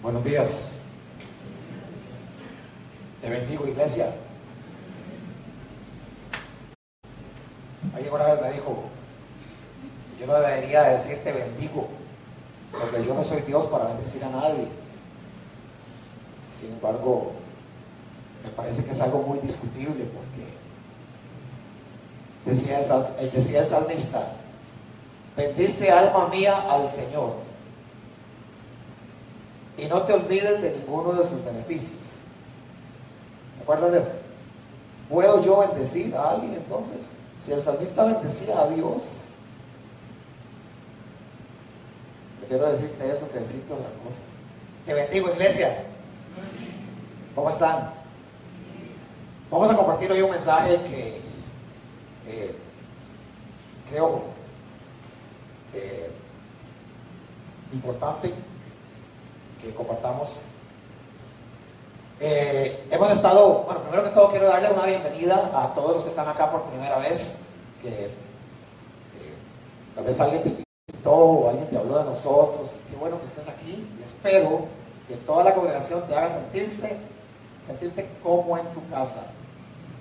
Buenos días. Te bendigo, iglesia. Alguien una vez me dijo, yo no debería decirte bendigo, porque yo no soy Dios para bendecir a nadie. Sin embargo, me parece que es algo muy discutible porque decía el, decía el salmista, bendice alma mía al Señor y no te olvides de ninguno de sus beneficios. ¿Se acuerdan de eso? ¿Puedo yo bendecir a alguien entonces? Si el salmista bendecía a Dios, prefiero decirte eso que decirte otra cosa. Te bendigo, iglesia. ¿Cómo están? Vamos a compartir hoy un mensaje que eh, creo eh, importante que compartamos. Eh, hemos estado, bueno, primero que todo quiero darle una bienvenida a todos los que están acá por primera vez, que tal vez alguien te invitó o alguien te habló de nosotros, qué bueno que estés aquí y espero que toda la congregación te haga sentirse, sentirte como en tu casa.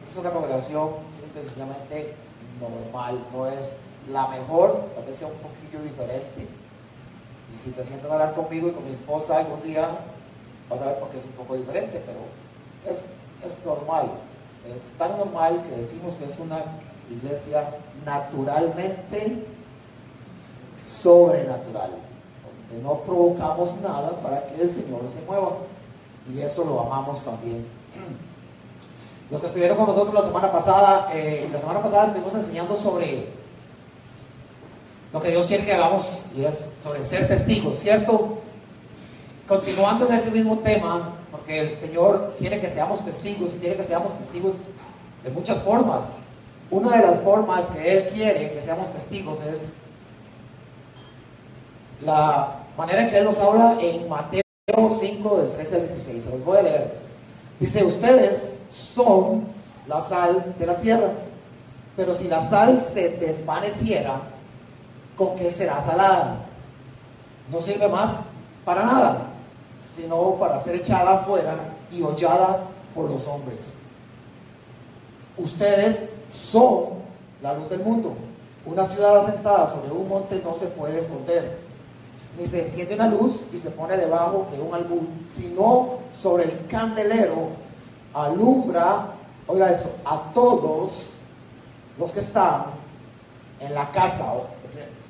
Es una congregación simple, sencillamente normal, no es la mejor, tal vez sea un poquillo diferente, y si te sientas a hablar conmigo y con mi esposa algún día, vas a ver por qué es un poco diferente, pero es, es normal. Es tan normal que decimos que es una iglesia naturalmente sobrenatural, donde no provocamos nada para que el Señor se mueva. Y eso lo amamos también. Los que estuvieron con nosotros la semana pasada, eh, la semana pasada estuvimos enseñando sobre lo que Dios quiere que hagamos y es sobre ser testigos, ¿cierto? Continuando en ese mismo tema, porque el Señor quiere que seamos testigos y quiere que seamos testigos de muchas formas. Una de las formas que Él quiere que seamos testigos es la manera en que Él nos habla en Mateo 5 del 13 al 16. Se los voy a leer. Dice, ustedes son la sal de la tierra, pero si la sal se desvaneciera, ¿con qué será salada? No sirve más para nada, sino para ser echada afuera y hollada por los hombres. Ustedes son la luz del mundo. Una ciudad asentada sobre un monte no se puede esconder, ni se enciende una luz y se pone debajo de un albud, sino sobre el candelero alumbra, oiga esto, a todos los que están en la casa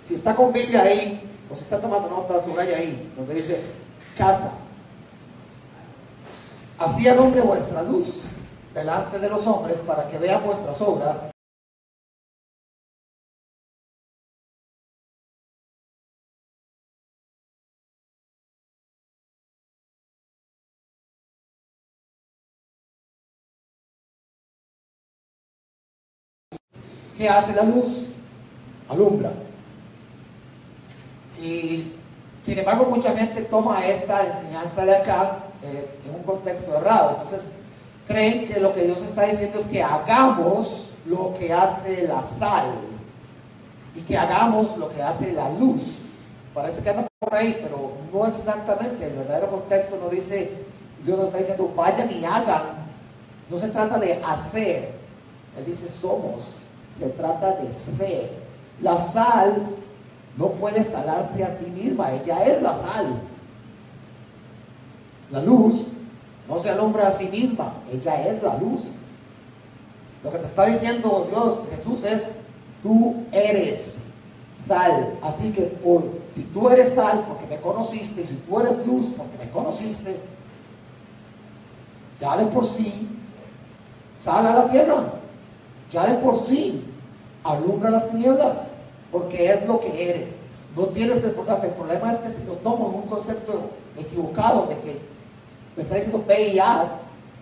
si está con Biblia ahí, o si está tomando notas, subraya ahí, donde dice casa. Así alumbre vuestra luz delante de los hombres para que vean vuestras obras ¿Qué hace la luz? Alumbra. Y sin embargo, mucha gente toma esta enseñanza de acá eh, en un contexto errado. Entonces, creen que lo que Dios está diciendo es que hagamos lo que hace la sal y que hagamos lo que hace la luz. Parece que anda por ahí, pero no exactamente. El verdadero contexto no dice, Dios nos está diciendo, vayan y hagan. No se trata de hacer. Él dice, somos. Se trata de ser. La sal no puede salarse a sí misma, ella es la sal. La luz no se alumbra a sí misma, ella es la luz. Lo que te está diciendo Dios, Jesús, es, tú eres sal. Así que por, si tú eres sal porque me conociste, si tú eres luz porque me conociste, ya de por sí, sal a la tierra. Ya de por sí, alumbra las tinieblas porque es lo que eres. No tienes que esforzarte. El problema es que si lo tomo en un concepto equivocado de que me está diciendo ve y haz,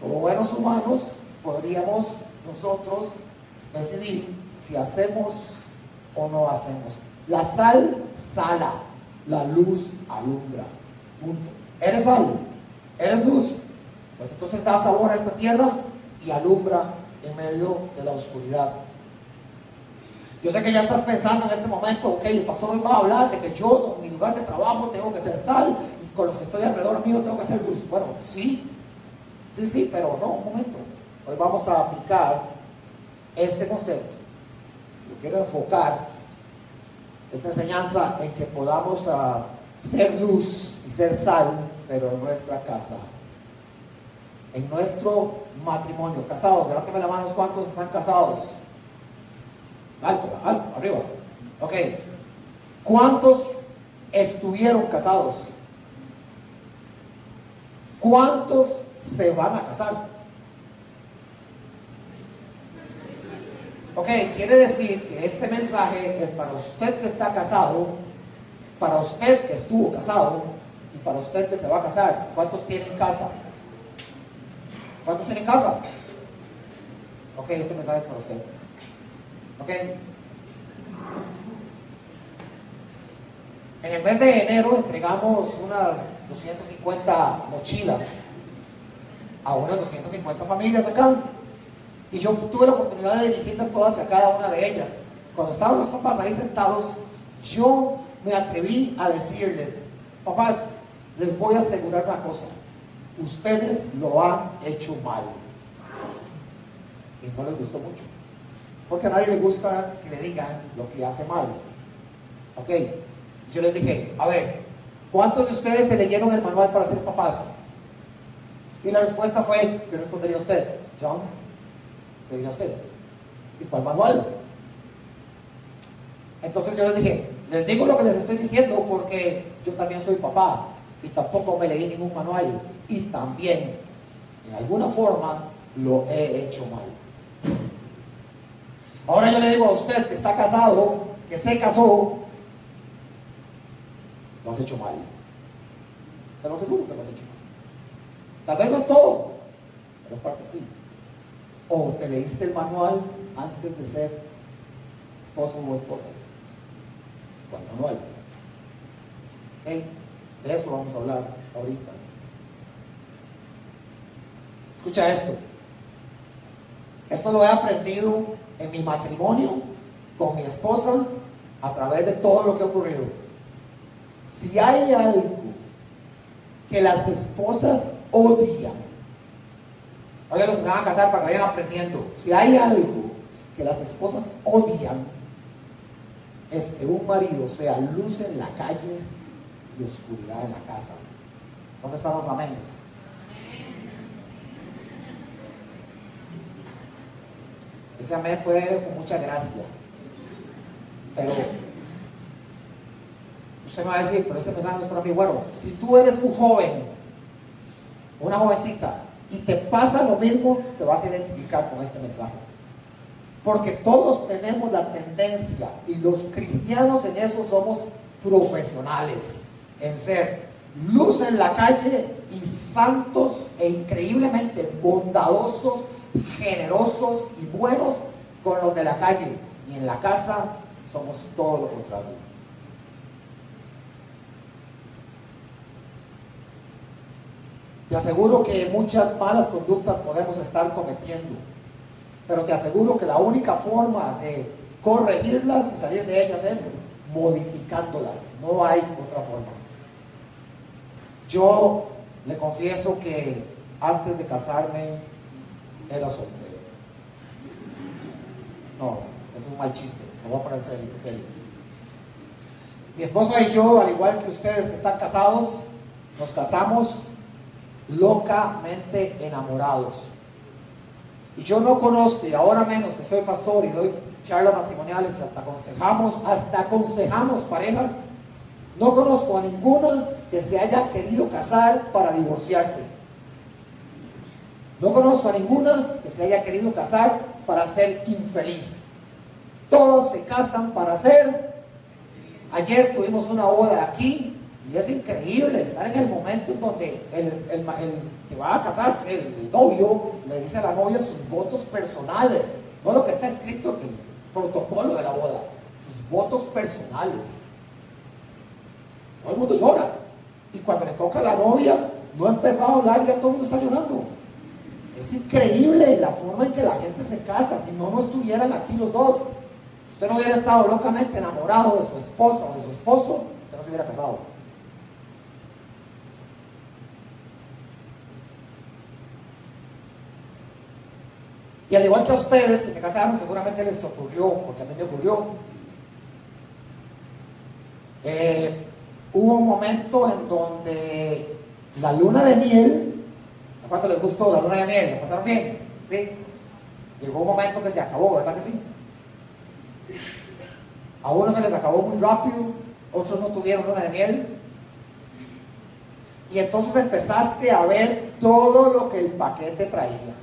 como buenos humanos, podríamos nosotros decidir si hacemos o no hacemos. La sal sala, la luz alumbra. Punto. ¿Eres sal? ¿Eres luz? Pues entonces da sabor a esta tierra y alumbra en medio de la oscuridad. Yo sé que ya estás pensando en este momento, ok, el pastor hoy va a hablar de que yo, en mi lugar de trabajo, tengo que ser sal y con los que estoy alrededor mío tengo que ser luz. Bueno, sí, sí, sí, pero no, un momento. Hoy vamos a aplicar este concepto. Yo quiero enfocar esta enseñanza en que podamos uh, ser luz y ser sal, pero en nuestra casa, en nuestro matrimonio, casados. Levántame la mano, ¿cuántos están casados? Alto, alto, arriba. Ok. ¿Cuántos estuvieron casados? ¿Cuántos se van a casar? Ok, quiere decir que este mensaje es para usted que está casado, para usted que estuvo casado y para usted que se va a casar. ¿Cuántos tienen casa? ¿Cuántos tienen casa? Ok, este mensaje es para usted. En el mes de enero entregamos unas 250 mochilas a unas 250 familias acá. Y yo tuve la oportunidad de dirigirme todas a cada una de ellas. Cuando estaban los papás ahí sentados, yo me atreví a decirles, papás, les voy a asegurar una cosa, ustedes lo han hecho mal. Y no les gustó mucho. Porque a nadie le gusta que le digan lo que hace mal. Ok, yo les dije, a ver, ¿cuántos de ustedes se leyeron el manual para ser papás? Y la respuesta fue, ¿qué respondería usted? John, le dirá usted. ¿Y cuál manual? Entonces yo les dije, les digo lo que les estoy diciendo porque yo también soy papá y tampoco me leí ningún manual y también en alguna forma lo he hecho mal. Ahora yo le digo a usted que está casado, que se casó, lo has hecho mal. Te lo aseguro que lo has hecho mal. Tal vez no todo, pero parte sí. O te leíste el manual antes de ser esposo o esposa. Con manual. ¿Okay? De eso vamos a hablar ahorita. Escucha esto. Esto lo he aprendido en mi matrimonio con mi esposa a través de todo lo que ha ocurrido. Si hay algo que las esposas odian, oigan los que se van a casar para que vayan aprendiendo, si hay algo que las esposas odian, es que un marido sea luz en la calle y oscuridad en la casa. ¿Dónde están los amenes? Ese amén fue con mucha gracia. Pero usted me va a decir, pero este mensaje no es para mí. Bueno, si tú eres un joven, una jovencita, y te pasa lo mismo, te vas a identificar con este mensaje. Porque todos tenemos la tendencia, y los cristianos en eso somos profesionales, en ser luz en la calle y santos e increíblemente bondadosos, generosos y buenos con los de la calle. Y en la casa somos todo lo contrario. Te aseguro que muchas malas conductas podemos estar cometiendo, pero te aseguro que la única forma de corregirlas y salir de ellas es modificándolas. No hay otra forma. Yo le confieso que antes de casarme era soltero. No, es un mal chiste, me voy a poner serio, serio. Mi esposo y yo, al igual que ustedes que están casados, nos casamos locamente enamorados. Y yo no conozco, y ahora menos que soy pastor y doy charlas matrimoniales, hasta aconsejamos, hasta aconsejamos parejas, no conozco a ninguna que se haya querido casar para divorciarse. No conozco a ninguna que se haya querido casar para ser infeliz. Todos se casan para ser. Ayer tuvimos una boda aquí y es increíble estar en el momento en donde el, que va a casarse, el novio, le dice a la novia sus votos personales, no lo que está escrito en el protocolo de la boda, sus votos personales. Todo el mundo llora. Y cuando le toca a la novia, no ha empezado a hablar y ya todo el mundo está llorando. Es increíble la forma en que la gente se casa. Si no, no estuvieran aquí los dos. Usted no hubiera estado locamente enamorado de su esposa o de su esposo, usted no se hubiera casado. Y al igual que a ustedes que se casaron, seguramente les ocurrió, porque a mí me ocurrió. Eh, hubo un momento en donde la luna de miel, ¿a cuánto les gustó la luna de miel? ¿La pasaron bien? ¿Sí? Llegó un momento que se acabó, ¿verdad que sí? A unos se les acabó muy rápido, otros no tuvieron luna de miel. Y entonces empezaste a ver todo lo que el paquete traía.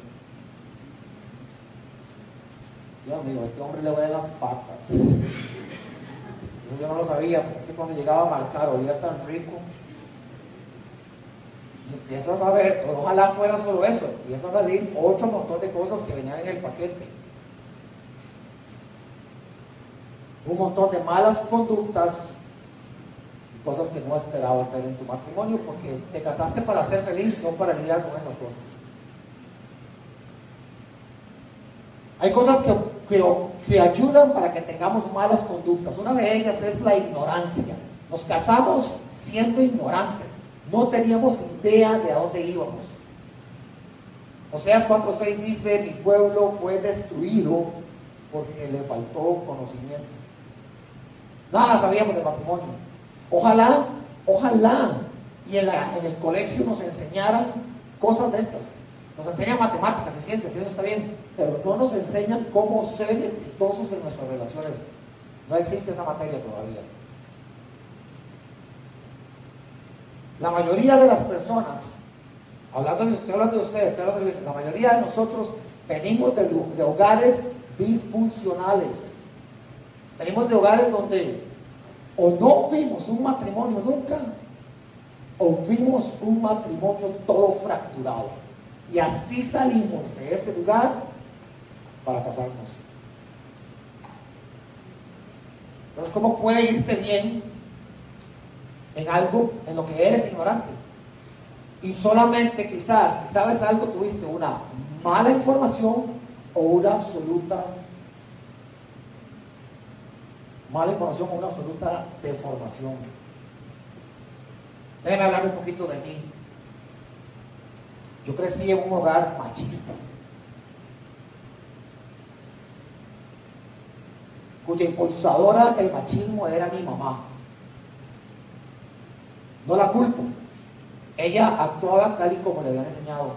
Dios mío, a este hombre le duelen las patas. Eso yo no lo sabía, porque cuando llegaba a marcar olía tan rico. Y empiezas a ver, ojalá fuera solo eso, empiezan a salir ocho montón de cosas que venían en el paquete. Un montón de malas conductas y cosas que no esperabas ver en tu matrimonio, porque te casaste para ser feliz, no para lidiar con esas cosas. Hay cosas que, que, ayudan para que tengamos malas conductas. Una de ellas es la ignorancia. Nos casamos siendo ignorantes. No teníamos idea de a dónde íbamos. Oseas 4.6 dice, mi pueblo fue destruido porque le faltó conocimiento. Nada sabíamos de matrimonio. Ojalá, ojalá, y en, en el colegio nos enseñaran cosas de estas. Nos enseñan matemáticas y ciencias, y eso está bien, pero no nos enseñan cómo ser exitosos en nuestras relaciones. No existe esa materia todavía. La mayoría de las personas, hablando estoy hablando de ustedes, la mayoría de nosotros venimos de, de hogares disfuncionales. Venimos de hogares donde o no fuimos un matrimonio nunca, o fuimos un matrimonio todo fracturado. Y así salimos de ese lugar para casarnos. Entonces, ¿cómo puede irte bien en algo en lo que eres ignorante? Y solamente quizás, si sabes algo, tuviste una mala información o una absoluta mala información o una absoluta deformación. Déjeme hablar un poquito de mí. Yo crecí en un hogar machista, cuya impulsadora del machismo era mi mamá. No la culpo. Ella actuaba tal y como le habían enseñado.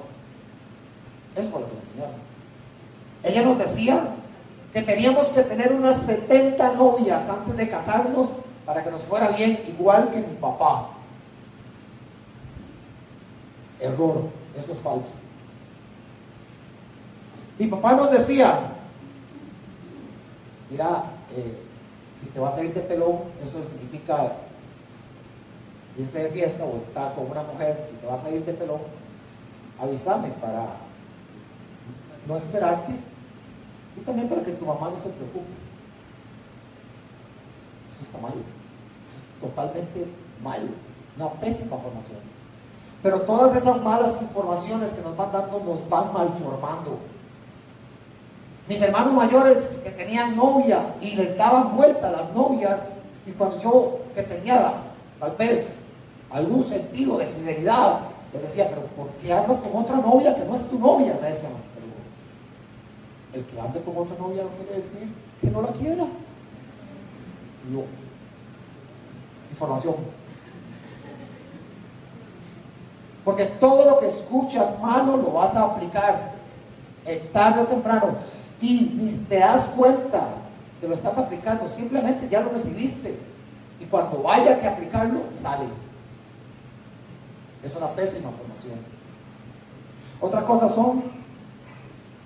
Eso fue lo que le enseñaron. Ella nos decía que teníamos que tener unas 70 novias antes de casarnos para que nos fuera bien, igual que mi papá. Error. Esto es falso. Mi papá nos decía, mira, eh, si te vas a ir de pelón, eso significa irse de fiesta o estar con una mujer, si te vas a ir de pelón, avísame para no esperarte y también para que tu mamá no se preocupe. Eso está mal. Eso es totalmente malo. Una pésima formación. Pero todas esas malas informaciones que nos van dando nos van malformando. Mis hermanos mayores que tenían novia y les daban vuelta a las novias, y cuando yo que tenía tal vez algún sentido de fidelidad, les decía, pero ¿por qué andas con otra novia que no es tu novia? Me decían, pero el que ande con otra novia no quiere decir que no la quiera. No. Información. Porque todo lo que escuchas malo lo vas a aplicar eh, tarde o temprano. Y ni te das cuenta que lo estás aplicando, simplemente ya lo recibiste. Y cuando vaya que aplicarlo, sale. Es una pésima formación. Otra cosa son,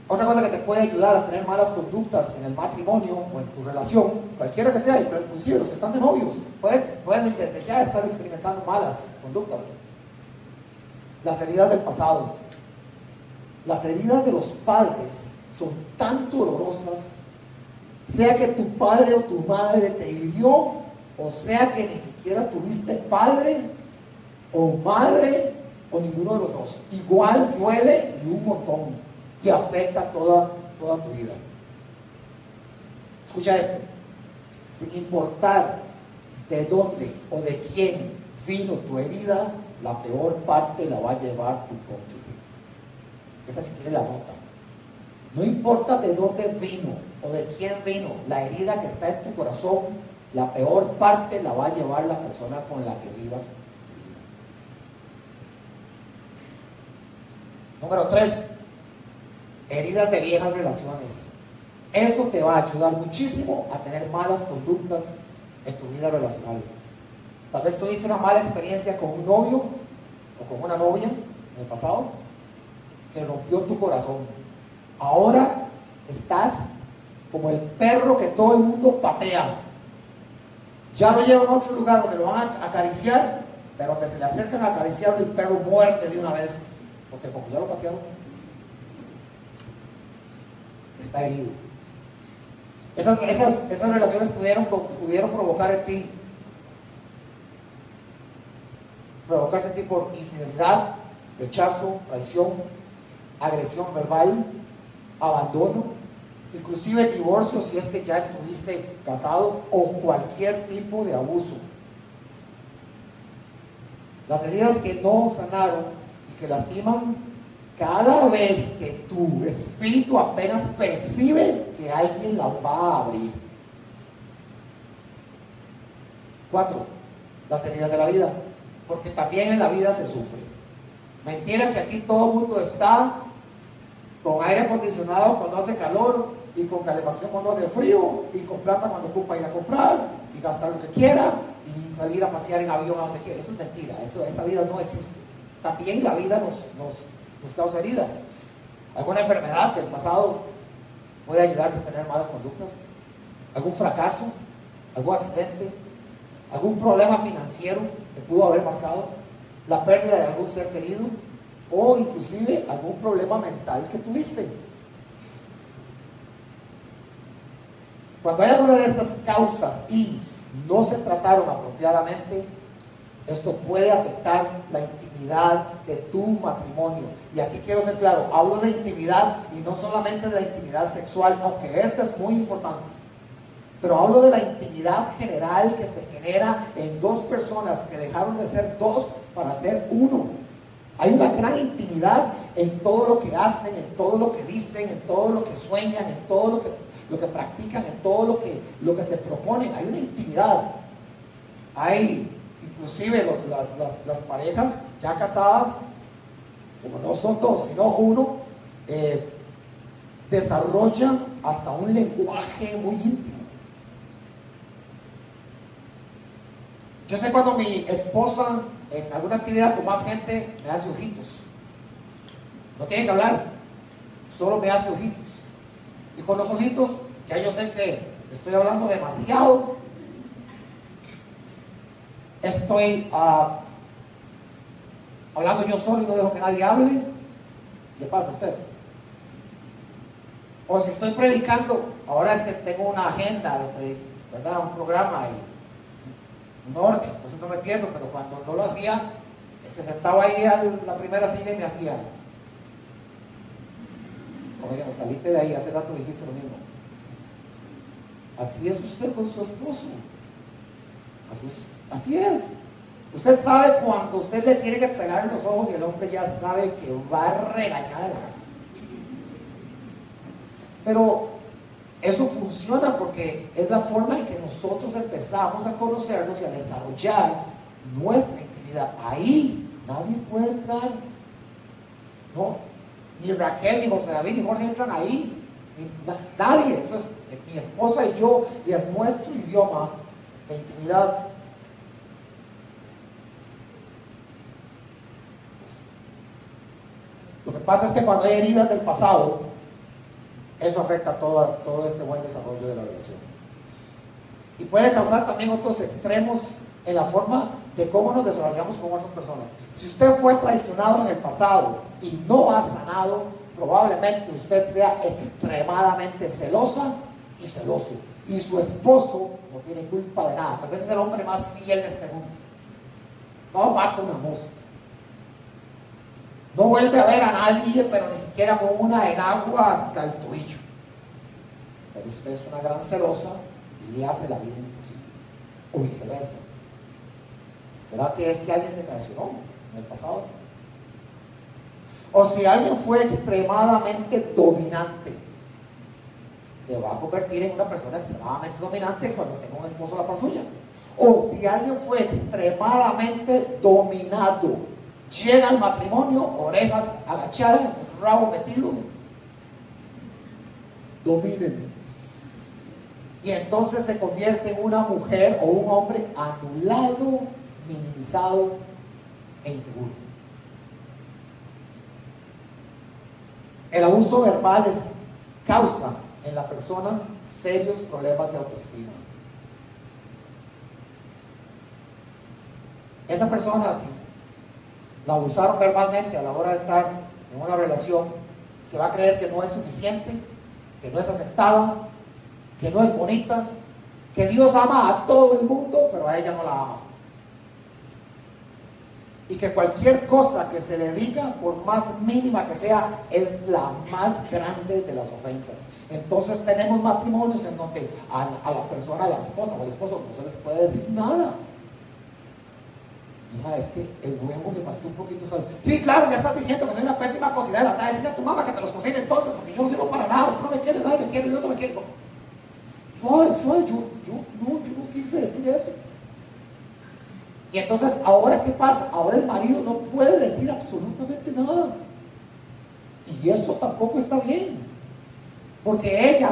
otra cosa que te puede ayudar a tener malas conductas en el matrimonio o en tu relación, cualquiera que sea, inclusive los que están de novios, pueden, pueden desde ya estar experimentando malas conductas las heridas del pasado. Las heridas de los padres son tan dolorosas, sea que tu padre o tu madre te hirió, o sea que ni siquiera tuviste padre o madre o ninguno de los dos. Igual duele y un montón y afecta toda, toda tu vida. Escucha esto, sin importar de dónde o de quién vino tu herida, la peor parte la va a llevar tu cónyuge. Esa si quiere la nota. No importa de dónde vino o de quién vino, la herida que está en tu corazón, la peor parte la va a llevar la persona con la que vivas. Número tres, heridas de viejas relaciones. Eso te va a ayudar muchísimo a tener malas conductas en tu vida relacional. Tal vez tuviste una mala experiencia con un novio o con una novia en el pasado que rompió tu corazón. Ahora estás como el perro que todo el mundo patea. Ya lo llevan a otro lugar donde lo van a acariciar, pero que se le acercan a acariciar el perro muerde de una vez, porque como ya lo patearon, está herido. Esas, esas, relaciones pudieron, pudieron provocar en ti, provocarse en ti por infidelidad, rechazo, traición, agresión verbal, abandono, inclusive divorcio si es que ya estuviste casado o cualquier tipo de abuso. Las heridas que no sanaron que lastiman cada vez que tu espíritu apenas percibe que alguien la va a abrir. Cuatro, las heridas de la vida, porque también en la vida se sufre. Mentira que aquí todo el mundo está con aire acondicionado cuando hace calor y con calefacción cuando hace frío y con plata cuando ocupa ir a comprar y gastar lo que quiera y salir a pasear en avión a donde quiera. Eso es mentira, eso, esa vida no existe. También la vida nos, nos causa heridas. Alguna enfermedad del pasado puede ayudarte a tener malas conductas. Algún fracaso, algún accidente, algún problema financiero que pudo haber marcado, la pérdida de algún ser querido o inclusive algún problema mental que tuviste. Cuando hay alguna de estas causas y no se trataron apropiadamente, esto puede afectar la intimidad de tu matrimonio. Y aquí quiero ser claro, hablo de intimidad y no solamente de la intimidad sexual, aunque esta es muy importante. Pero hablo de la intimidad general que se genera en dos personas que dejaron de ser dos para ser uno. Hay una gran intimidad en todo lo que hacen, en todo lo que dicen, en todo lo que sueñan, en todo lo que, lo que practican, en todo lo que, lo que se proponen. Hay una intimidad. Hay inclusive las, parejas ya casadas, como no son dos, sino uno, eh, desarrollan hasta un lenguaje muy íntimo. Yo sé cuando mi esposa en alguna actividad con más gente me hace ojitos. No tienen que hablar, solo me hace ojitos. Y con los ojitos, ya yo sé que estoy hablando demasiado estoy ah, hablando yo solo y no dejo que nadie hable, ¿qué pasa a usted? O si estoy predicando, ahora es que tengo una agenda de ¿verdad? Un programa y un orden, entonces no me pierdo, pero cuando no lo hacía, se sentaba ahí a la primera silla y me hacía. Oye, saliste de ahí, hace rato dijiste lo mismo. Así es usted con su esposo. Así es usted. Así es. Usted sabe cuando usted le tiene que pegar en los ojos y el hombre ya sabe que va a regañar. Pero eso funciona porque es la forma en que nosotros empezamos a conocernos y a desarrollar nuestra intimidad. Ahí nadie puede entrar. No, ni Raquel, ni José David, ni Jorge entran ahí. Nadie. Esto es mi esposa y yo, y es nuestro idioma de intimidad. Lo que pasa es que cuando hay heridas del pasado, eso afecta todo, todo este buen desarrollo de la relación. Y puede causar también otros extremos en la forma de cómo nos desarrollamos con otras personas. Si usted fue traicionado en el pasado y no ha sanado, probablemente usted sea extremadamente celosa y celoso. Y su esposo no tiene culpa de nada. Tal vez es el hombre más fiel de este mundo. No mata una mosca. No vuelve a ver a nadie, pero ni siquiera con una en agua hasta el tobillo. Pero usted es una gran celosa y le hace la vida imposible. O viceversa. ¿Será que es que alguien te traicionó en el pasado? O si alguien fue extremadamente dominante, se va a convertir en una persona extremadamente dominante cuando tenga un esposo a la par suya. O si alguien fue extremadamente dominado, llega al matrimonio, orejas agachadas, rabo metido, domínenme. Y entonces se convierte en una mujer o un hombre anulado, minimizado e inseguro. El abuso verbal es causa en la persona serios problemas de autoestima. Esa persona, si la abusaron verbalmente a la hora de estar en una relación, se va a creer que no es suficiente, que no es aceptada, que no es bonita, que Dios ama a todo el mundo, pero a ella no la ama. Y que cualquier cosa que se le diga, por más mínima que sea, es la más grande de las ofensas. Entonces tenemos matrimonios en donde a, la persona, a la esposa o al esposo no se les puede decir nada. Mira, es que el huevo me faltó un poquito sal. Sí, claro, ya estás diciendo que soy una pésima cocinera. Anda, decirle a tu mamá que te los cocine entonces, porque yo no sirvo para nada. Usted no me quiere, nadie me quiere, Dios no me quiere. Suave, suave, yo, yo, no, yo no quise decir eso. Y entonces, ¿ahora qué pasa? Ahora el marido no puede decir absolutamente nada. Y eso tampoco está bien. Porque ella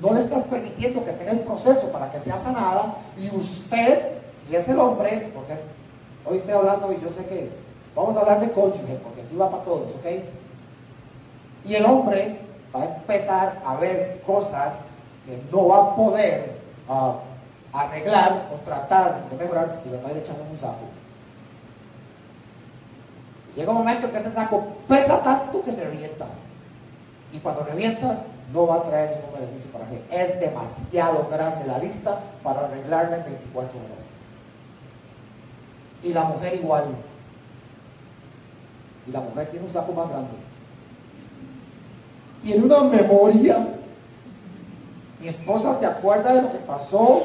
no le estás permitiendo que tenga el proceso para que sea sanada. Y usted, si es el hombre, porque hoy estoy hablando y yo sé que vamos a hablar de cónyuge, porque aquí va para todos, ¿ok? Y el hombre va a empezar a ver cosas que no va a poder ah, arreglar o tratar de mejorar y le va a ir echando un saco. Llega un momento en que ese saco pesa tanto que se revienta. Y cuando revienta, no va a traer ningún beneficio para mí. Es demasiado grande la lista para arreglarla en 24 horas. Y la mujer igual. Y la mujer tiene un saco más grande. Tiene una memoria mi esposa se acuerda de lo que pasó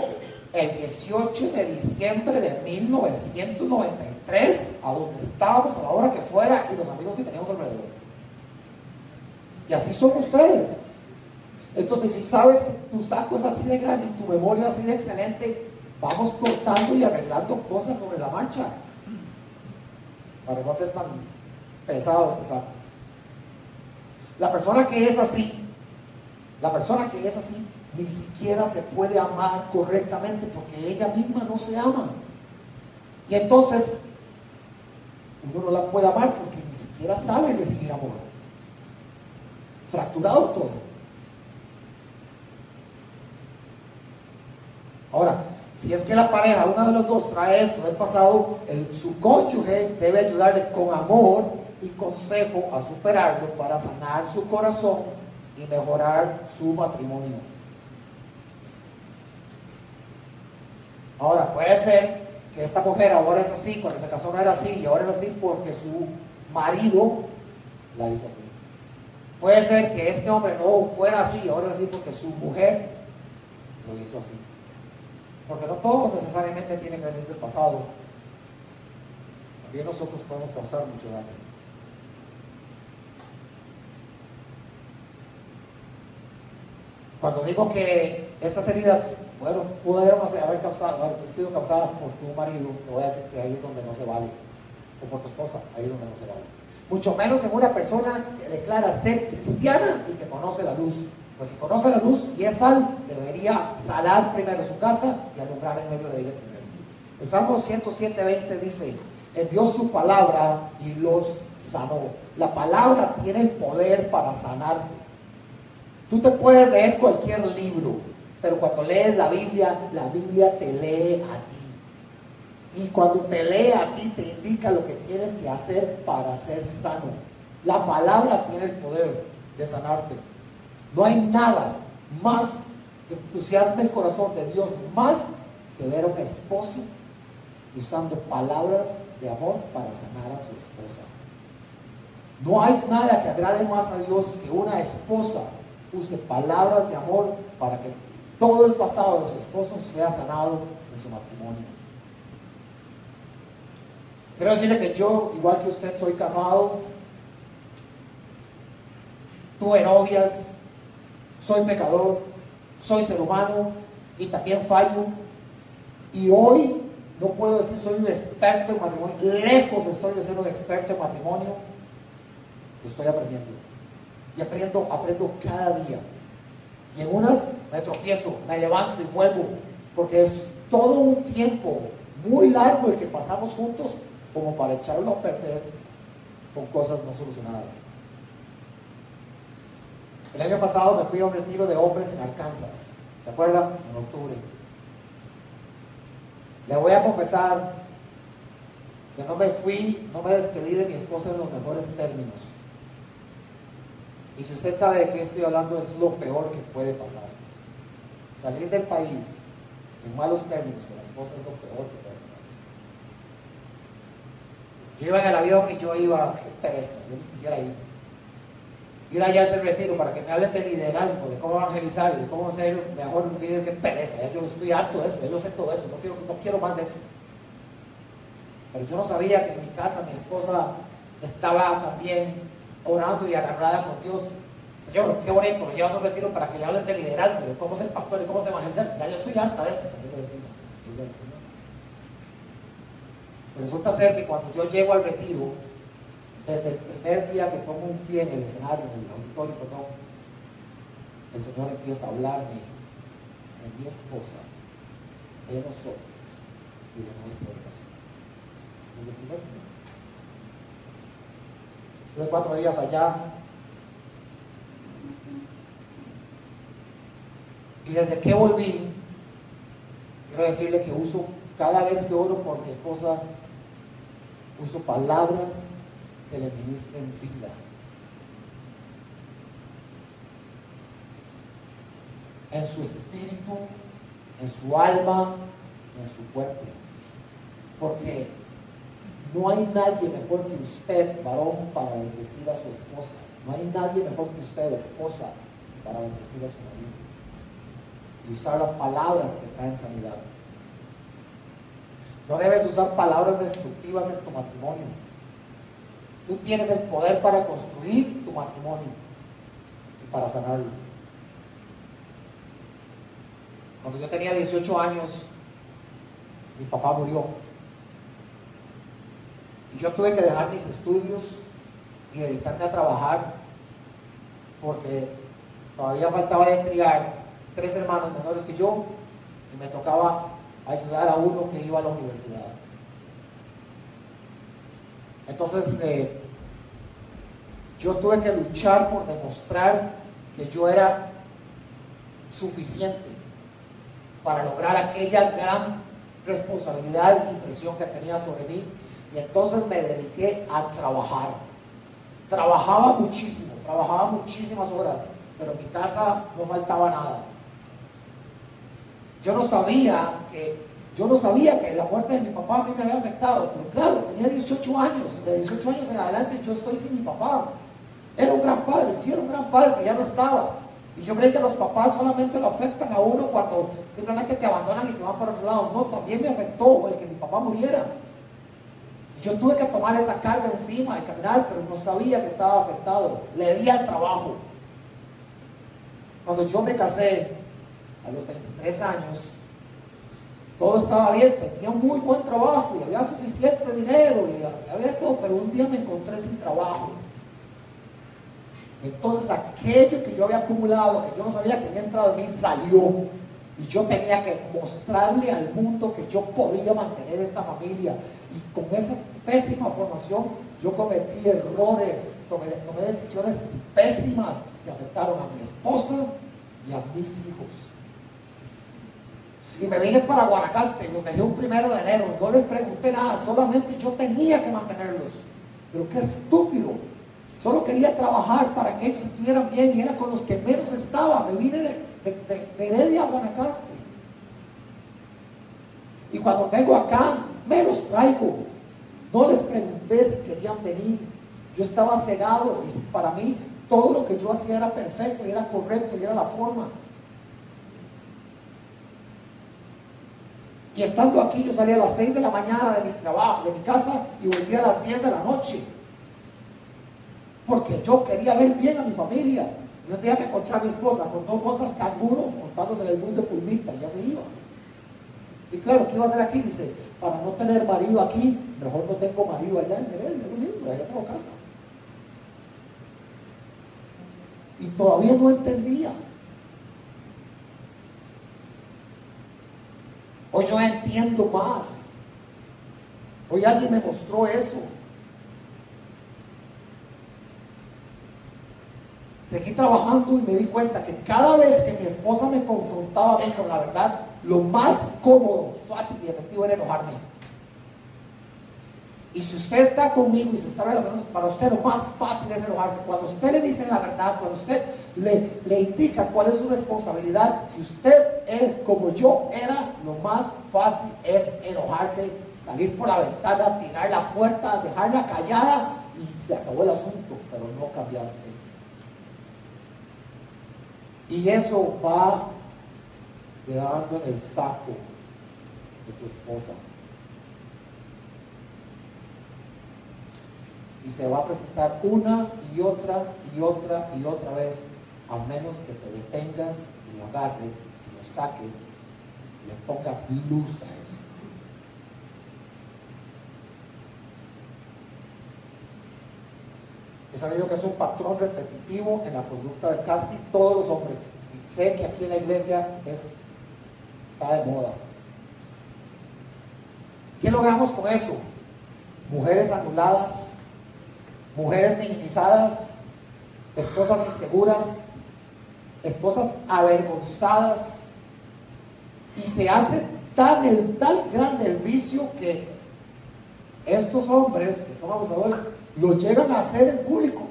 el 18 de diciembre de 1993, a donde estábamos, a la hora que fuera, y los amigos que teníamos alrededor. Y así son ustedes. Entonces, si sabes que tu saco es así de grande y tu memoria así de excelente, vamos cortando y arreglando cosas sobre la marcha. Para no ser tan pesado este saco. La persona que es así, la persona que es así, ni siquiera se puede amar correctamente porque ella misma no se ama. Y entonces uno no la puede amar porque ni siquiera sabe recibir amor. Fracturado todo. Ahora, si es que la pareja, uno de los dos trae esto del pasado, su cónyuge debe ayudarle con amor y consejo a superarlo para sanar su corazón y mejorar su matrimonio. Ahora, puede ser que esta mujer ahora es así, cuando se casó no era así, y ahora es así porque su marido la hizo así. Puede ser que este hombre no fuera así, ahora es así porque su mujer lo hizo así. Porque no todos necesariamente tienen que venir del pasado. También nosotros podemos causar mucho daño. Cuando digo que estas heridas bueno, pudieron haber, causado, haber sido causadas por tu marido, te voy a decir que ahí es donde no se vale. O por tu esposa, ahí es donde no se vale. Mucho menos en una persona que declara ser cristiana y que conoce la luz. Pues si conoce la luz y es sal, debería salar primero su casa y alumbrar en medio de ella primero. El Salmo 107, 20 dice, envió su palabra y los sanó. La palabra tiene el poder para sanarte. Tú te puedes leer cualquier libro, pero cuando lees la Biblia, la Biblia te lee a ti. Y cuando te lee a ti, te indica lo que tienes que hacer para ser sano. La palabra tiene el poder de sanarte. No hay nada más que entusiasme el corazón de Dios más que ver a un esposo usando palabras de amor para sanar a su esposa. No hay nada que agrade más a Dios que una esposa use palabras de amor para que todo el pasado de su esposo sea sanado en su matrimonio. Quiero decirle que yo, igual que usted, soy casado, tuve novias, soy pecador, soy ser humano y también fallo. Y hoy no puedo decir soy un experto en matrimonio, lejos estoy de ser un experto en matrimonio, estoy aprendiendo. Y aprendo, aprendo cada día. Y en unas me tropiezo, me levanto y vuelvo, porque es todo un tiempo muy largo el que pasamos juntos como para echarlo a perder con cosas no solucionadas. El año pasado me fui a un retiro de hombres en Arkansas, ¿te acuerdas? En octubre. Le voy a confesar que no me fui, no me despedí de mi esposa en los mejores términos. Y si usted sabe de qué estoy hablando, es lo peor que puede pasar. Salir del país en malos términos con la esposa es lo peor que puede pasar. Yo iba en el avión y yo iba, qué pereza, yo quisiera ir. Ir allá a hacer retiro para que me hablen de liderazgo, de cómo evangelizar y de cómo ser mejor líder, qué pereza. Ya yo estoy harto de eso, yo sé todo eso, no quiero, no quiero más de eso. Pero yo no sabía que en mi casa mi esposa estaba también orando y agarrada con Dios. Señor, qué bonito, lo llevas a un retiro para que le hablen de liderazgo, de cómo ser pastor y cómo ser evangelizar. Ya yo estoy harta de esto, también le. Resulta ser que cuando yo llego al retiro, desde el primer día que pongo un pie en el escenario, en el auditorio, perdón, el Señor empieza a hablarme de mi esposa, de nosotros y de nuestra relación. Desde el primer día. Estuve cuatro días allá. Y desde que volví, quiero decirle que uso, cada vez que oro por mi esposa, uso palabras que le ministren vida. En su espíritu, en su alma, en su cuerpo. Porque no hay nadie mejor que usted, varón, para bendecir a su esposa. No hay nadie mejor que usted, esposa, para bendecir a su marido. Y usar las palabras que traen sanidad. No debes usar palabras destructivas en tu matrimonio. Tú tienes el poder para construir tu matrimonio y para sanarlo. Cuando yo tenía 18 años, mi papá murió. Y yo tuve que dejar mis estudios y dedicarme a trabajar porque todavía faltaba de criar tres hermanos menores que yo y me tocaba ayudar a uno que iba a la universidad. Entonces, eh, yo tuve que luchar por demostrar que yo era suficiente para lograr aquella gran responsabilidad y presión que tenía sobre mí. Y entonces me dediqué a trabajar. Trabajaba muchísimo, trabajaba muchísimas horas, pero en mi casa no faltaba nada. Yo no sabía que yo no sabía que la muerte de mi papá a mí me había afectado, pero claro, tenía 18 años, de 18 años en adelante yo estoy sin mi papá. Era un gran padre, sí era un gran padre, pero ya no estaba. Y yo creo que los papás solamente lo afectan a uno cuando simplemente te abandonan y se van para otro lado. No, también me afectó el que mi papá muriera. Yo tuve que tomar esa carga encima y caminar, pero no sabía que estaba afectado. Le di al trabajo. Cuando yo me casé, a los 23 años, todo estaba bien, tenía un muy buen trabajo y había suficiente dinero y había todo, pero un día me encontré sin trabajo. Entonces aquello que yo había acumulado, que yo no sabía que había entrado en mí, salió. Y yo tenía que mostrarle al mundo que yo podía mantener esta familia. Y con esa pésima formación yo cometí errores, tomé, decisiones pésimas que afectaron a mi esposa y a mis hijos. Y me vine para Guanacaste, los dejé un primero de enero, no les pregunté nada, solamente yo tenía que mantenerlos. Pero qué estúpido, Solo quería trabajar para que ellos estuvieran bien y era con los que menos estaba. Me vine de, de, Heredia a Guanacaste. Y cuando vengo acá, me los traigo. No les pregunté si querían venir. Yo estaba cegado y para mí todo lo que yo hacía era perfecto y era correcto y era la forma. Y estando aquí, yo salía a las 6 de la mañana de mi trabajo, de mi casa, y volvía a las 10 de la noche. Porque yo quería ver bien a mi familia. Y un día me a mi esposa con dos bolsas canguro montándose en el bus de pulmita y ya se iba. Y claro, ¿qué iba a hacer aquí? Dice, para no tener marido aquí, mejor no tengo marido allá en Merel, es lo mismo, allá tengo casa. Y todavía no entendía. Hoy yo entiendo más. Hoy alguien me mostró eso. Seguí trabajando y me di cuenta que cada vez que mi esposa me confrontaba con la verdad, lo más cómodo, fácil y efectivo era enojarme. Y si usted está conmigo y se está relacionando, para usted lo más fácil es enojarse. Cuando usted le dice la verdad, cuando usted le, le indica cuál es su responsabilidad, si usted es como yo era, lo más fácil es enojarse, salir por la ventana, tirar la puerta, dejarla callada y se acabó el asunto, pero no cambiaste. Y eso va quedando en el saco de tu esposa. y se va a presentar una y otra y otra y otra vez, a menos que te detengas y lo agarres y lo saques y le pongas luz a eso. He sabido que es un patrón repetitivo en la conducta de casi todos los hombres. Y sé que aquí en la iglesia es, está de moda. ¿Qué logramos con eso? Mujeres anuladas, mujeres minimizadas, esposas inseguras, esposas avergonzadas, y se hace tan el tal grande el vicio que estos hombres que son abusadores lo llegan a hacer en público.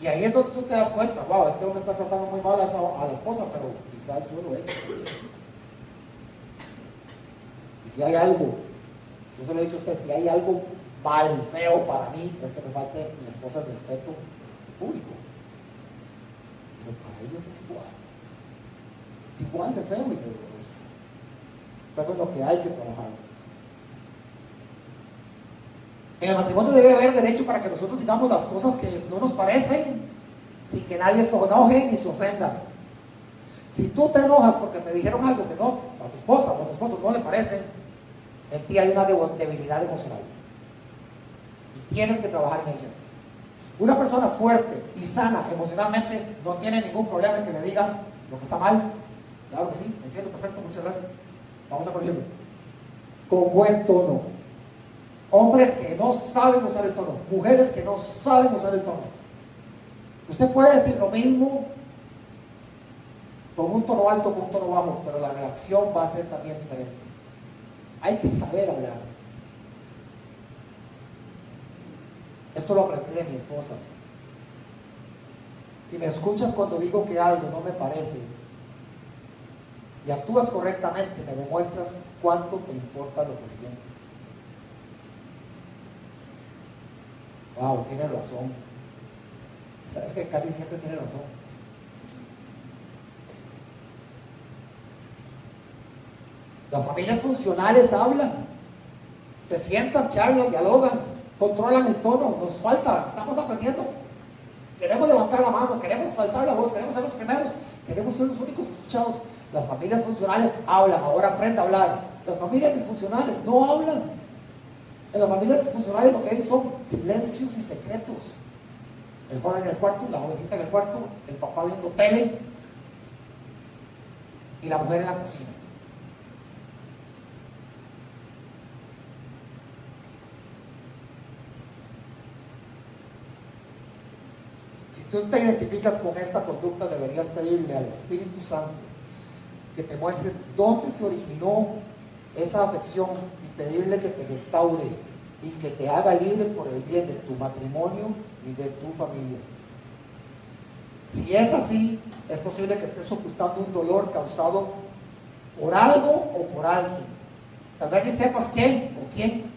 Y ahí es donde tú te das cuenta, wow, este hombre está tratando muy mal a, la esposa, pero quizás yo lo he hecho. Y si hay algo, yo se lo he dicho a usted, si hay algo mal, feo para mí, es que me falte mi esposa el respeto público. Pero para ellos es igual. Es igual de feo y de doloroso. Es lo que hay que trabajar. En el matrimonio debe haber derecho para que nosotros digamos las cosas que no nos parecen, sin que nadie se enoje ni se ofenda. Si tú te enojas porque me dijeron algo que no, a tu esposa o a tu esposo no le parece, en ti hay una debilidad emocional tienes que trabajar en ella. Una persona fuerte y sana emocionalmente no tiene ningún problema en que le digan lo que está mal. Claro que sí, entiendo perfecto, muchas gracias. Vamos a corregirlo. Con buen tono. Hombres que no saben usar el tono, mujeres que no saben usar el tono. Usted puede decir lo mismo con un tono alto, con un tono bajo, pero la reacción va a ser también diferente. Hay que saber hablar. Esto lo aprendí de mi esposa. Si me escuchas cuando digo que algo no me parece y actúas correctamente, me demuestras cuánto te importa lo que siento. Wow, tiene razón. Es que casi siempre tiene razón. Las familias funcionales hablan, se sientan, charlan, dialogan controlan el tono, nos falta, estamos aprendiendo. Queremos levantar la mano, queremos alzar la voz, queremos ser los primeros, queremos ser los únicos escuchados. Las familias funcionales hablan, ahora aprende a hablar. Las familias disfuncionales no hablan. En las familias disfuncionales lo que hay son silencios y secretos. El joven en el cuarto, la jovencita en el cuarto, el papá viendo tele y la mujer en la cocina. tú te identificas con esta conducta, deberías pedirle al Espíritu Santo que te muestre dónde se originó esa afección y pedirle que te restaure y que te haga libre por el bien de tu matrimonio y de tu familia. Si es así, es posible que estés ocultando un dolor causado por algo o por alguien. Tal vez ni sepas quién o quién.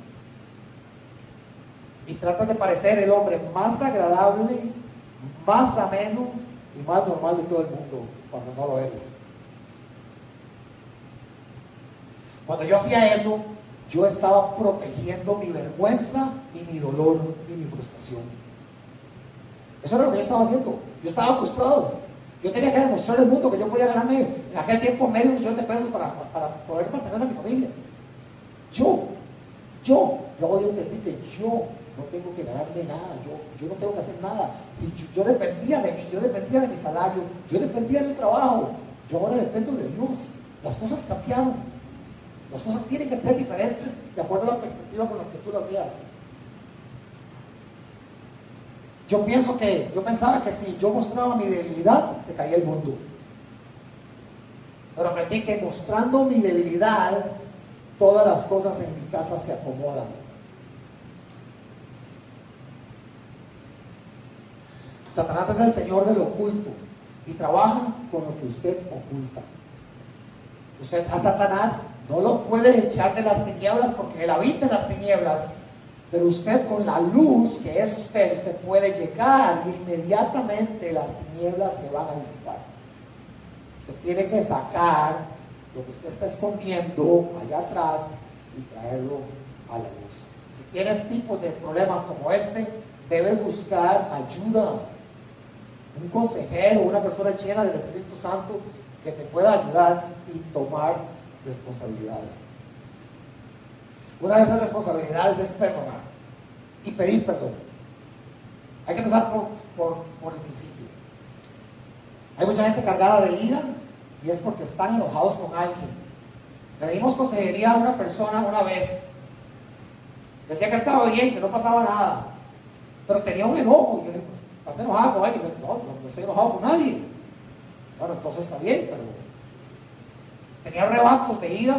y tratas de parecer el hombre más agradable, más ameno y más normal de todo el mundo cuando no lo eres. Cuando yo hacía eso, yo estaba protegiendo mi vergüenza y mi dolor y mi frustración. Eso era lo que yo estaba haciendo. Yo estaba frustrado. Yo tenía que demostrarle al mundo que yo podía ganarme en aquel tiempo medio millón de pesos para, para poder mantener a mi familia. Yo, yo, luego yo entendí que yo no tengo que ganarme nada, yo, yo no tengo que hacer nada. Si yo, dependía de mí, yo dependía de mi salario, yo dependía de un trabajo, yo ahora dependo de Dios. Las cosas cambiaron. Las cosas tienen que ser diferentes de acuerdo a la perspectiva con la que tú las veas. Yo pienso que, yo pensaba que si yo mostraba mi debilidad, se caía el mundo. Pero aprendí que mostrando mi debilidad, todas las cosas en mi casa se acomodan. Satanás es el Señor del oculto y trabaja con lo que usted oculta. Usted a Satanás no lo puede echar de las tinieblas porque él habita en las tinieblas, pero usted con la luz que es usted, usted puede llegar y inmediatamente las tinieblas se van a disipar. Usted tiene que sacar lo que usted está escondiendo allá atrás y traerlo a la luz. Si tienes tipos de problemas como este, debes buscar ayuda un consejero, una persona llena del Espíritu Santo que te pueda ayudar y tomar responsabilidades. Una de esas responsabilidades es perdonar y pedir perdón. Hay que empezar por, por el principio. Hay mucha gente cargada de ira y es porque están enojados con alguien. Le dimos consejería a una persona una vez. Decía que estaba bien, que no pasaba nada, pero tenía un enojo. Yo le ¿Estás enojado con alguien? No, no, estoy enojado con nadie. Bueno, entonces está bien, pero tenía rebatos de ira.